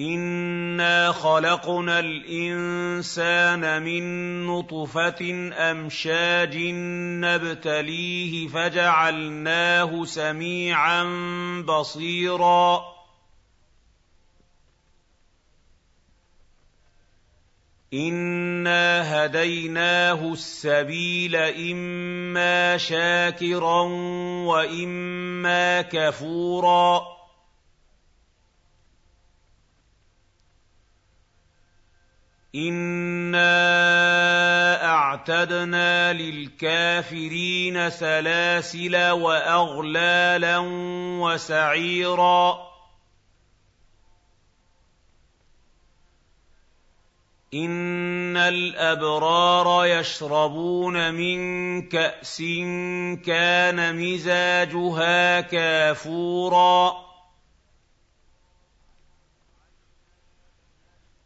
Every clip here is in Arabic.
انا خلقنا الانسان من نطفه امشاج نبتليه فجعلناه سميعا بصيرا انا هديناه السبيل اما شاكرا واما كفورا انا اعتدنا للكافرين سلاسل واغلالا وسعيرا ان الابرار يشربون من كاس كان مزاجها كافورا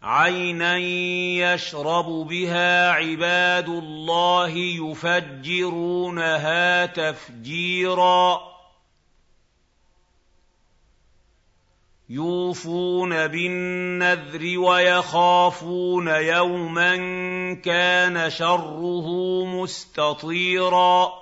عينا يشرب بها عباد الله يفجرونها تفجيرا يوفون بالنذر ويخافون يوما كان شره مستطيرا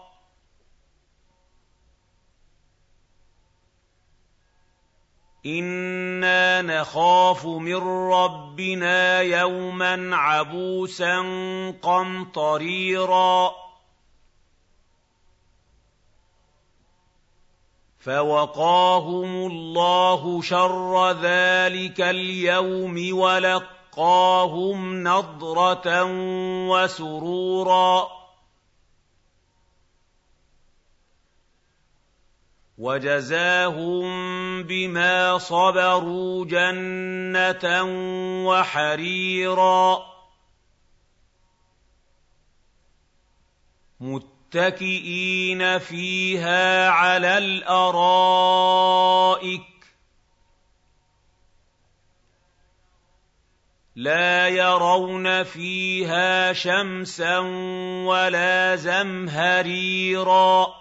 أنا نخاف من ربنا يوما عبوسا قمطريرا فوقاهم الله شر ذلك اليوم ولقاهم نضره وسرورا وجزاهم بما صبروا جنة وحريرا. متكئين فيها على الأرائك. لا يرون فيها شمسا ولا زمهريرا.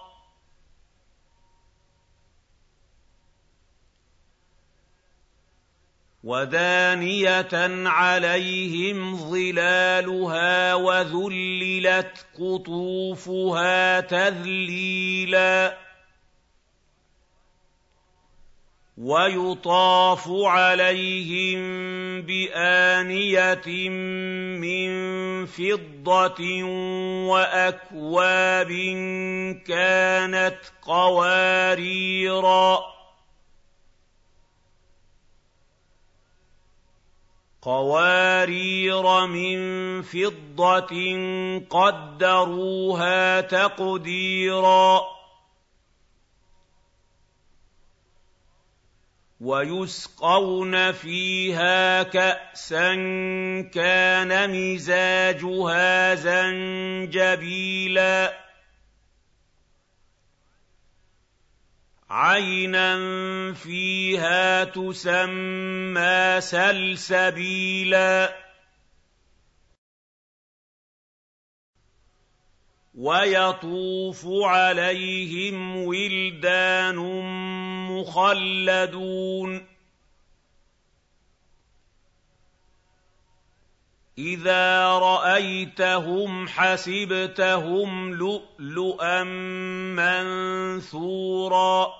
ودانيه عليهم ظلالها وذللت قطوفها تذليلا ويطاف عليهم بانيه من فضه واكواب كانت قواريرا قوارير من فضة قدروها تقديرا ويسقون فيها كأسا كان مزاجها زنجبيلا عينا فيها تسمى سلسبيلا ويطوف عليهم ولدان مخلدون اذا رايتهم حسبتهم لؤلؤا منثورا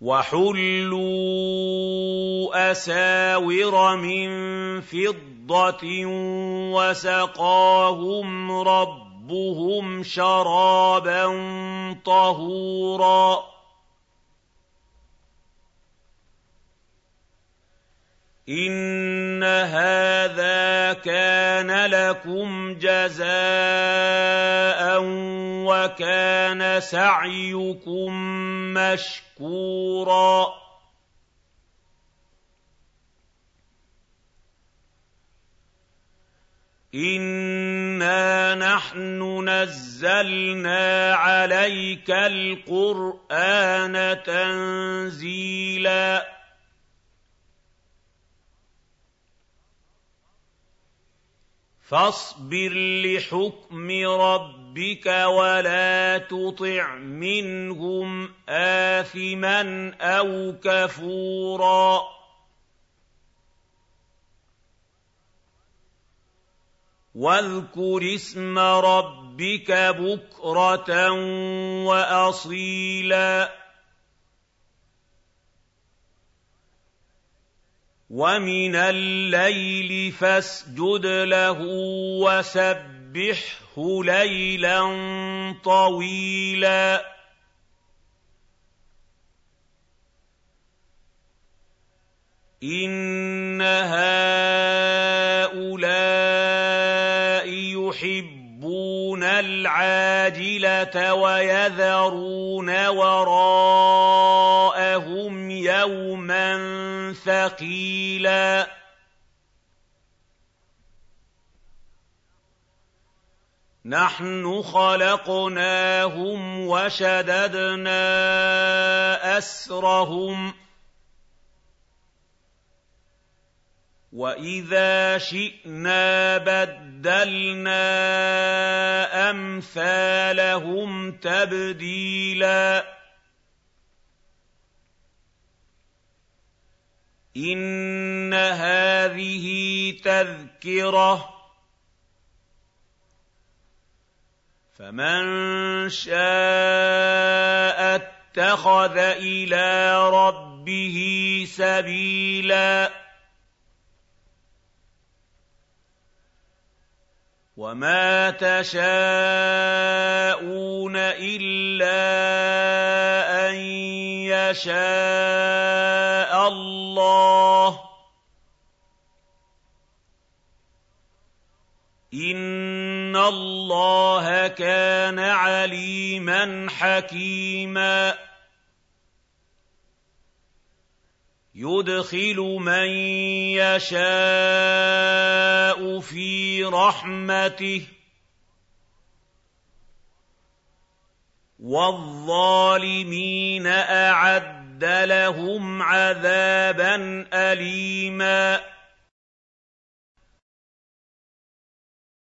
وَحُلُّوا أَسَاوِرَ مِن فِضَّةٍ وَسَقَاهُمْ رَبُّهُمْ شَرَابًا طَهُورًا. إِنَّ هَٰذَا كَانَ لَكُمْ جَزَاءً وَكَانَ سَعْيُكُم مَّشْكُورًا. إِنَّا نَحْنُ نَزَّلْنَا عَلَيْكَ الْقُرْآنَ تَنزِيلًا. فاصبر لحكم ربك ولا تطع منهم آثما أو كفورا واذكر اسم ربك بكرة وأصيلاً وَمِنَ اللَّيْلِ فَاسْجُدْ لَهُ وَسَبِّحْهُ لَيْلًا طَوِيلًا. إِنَّ هَٰؤُلَاءِ يُحِبُّونَ الْعَاجِلَةَ وَيَذَرُونَ وَرَاءَهُمْ يَوْمًا ثَقِيلًا. نَحْنُ خَلَقْنَاهُمْ وَشَدَدْنَا أَسْرَهُمْ ۖ. وَإِذَا شِئْنَا بَدَّلْنَا أَمْثَالَهُمْ تَبْدِيلًا. إِنَّ هَٰذِهِ تَذْكِرَةٌ ۖ فَمَن شَاءَ اتَّخَذَ إِلَىٰ رَبِّهِ سَبِيلًا وَمَا تَشَاءُونَ إِلَّا أَن يَشَاءَ اللَّهُ ۚ إِنَّ اللَّهَ كَانَ عَلِيمًا حَكِيمًا. يُدْخِلُ مَن يَشَاءُ فِي رَحْمَتِهِ ۚ. وَالظَّالِمِينَ أَعَدَّ لَهُمْ عَذَابًا أَلِيمًا.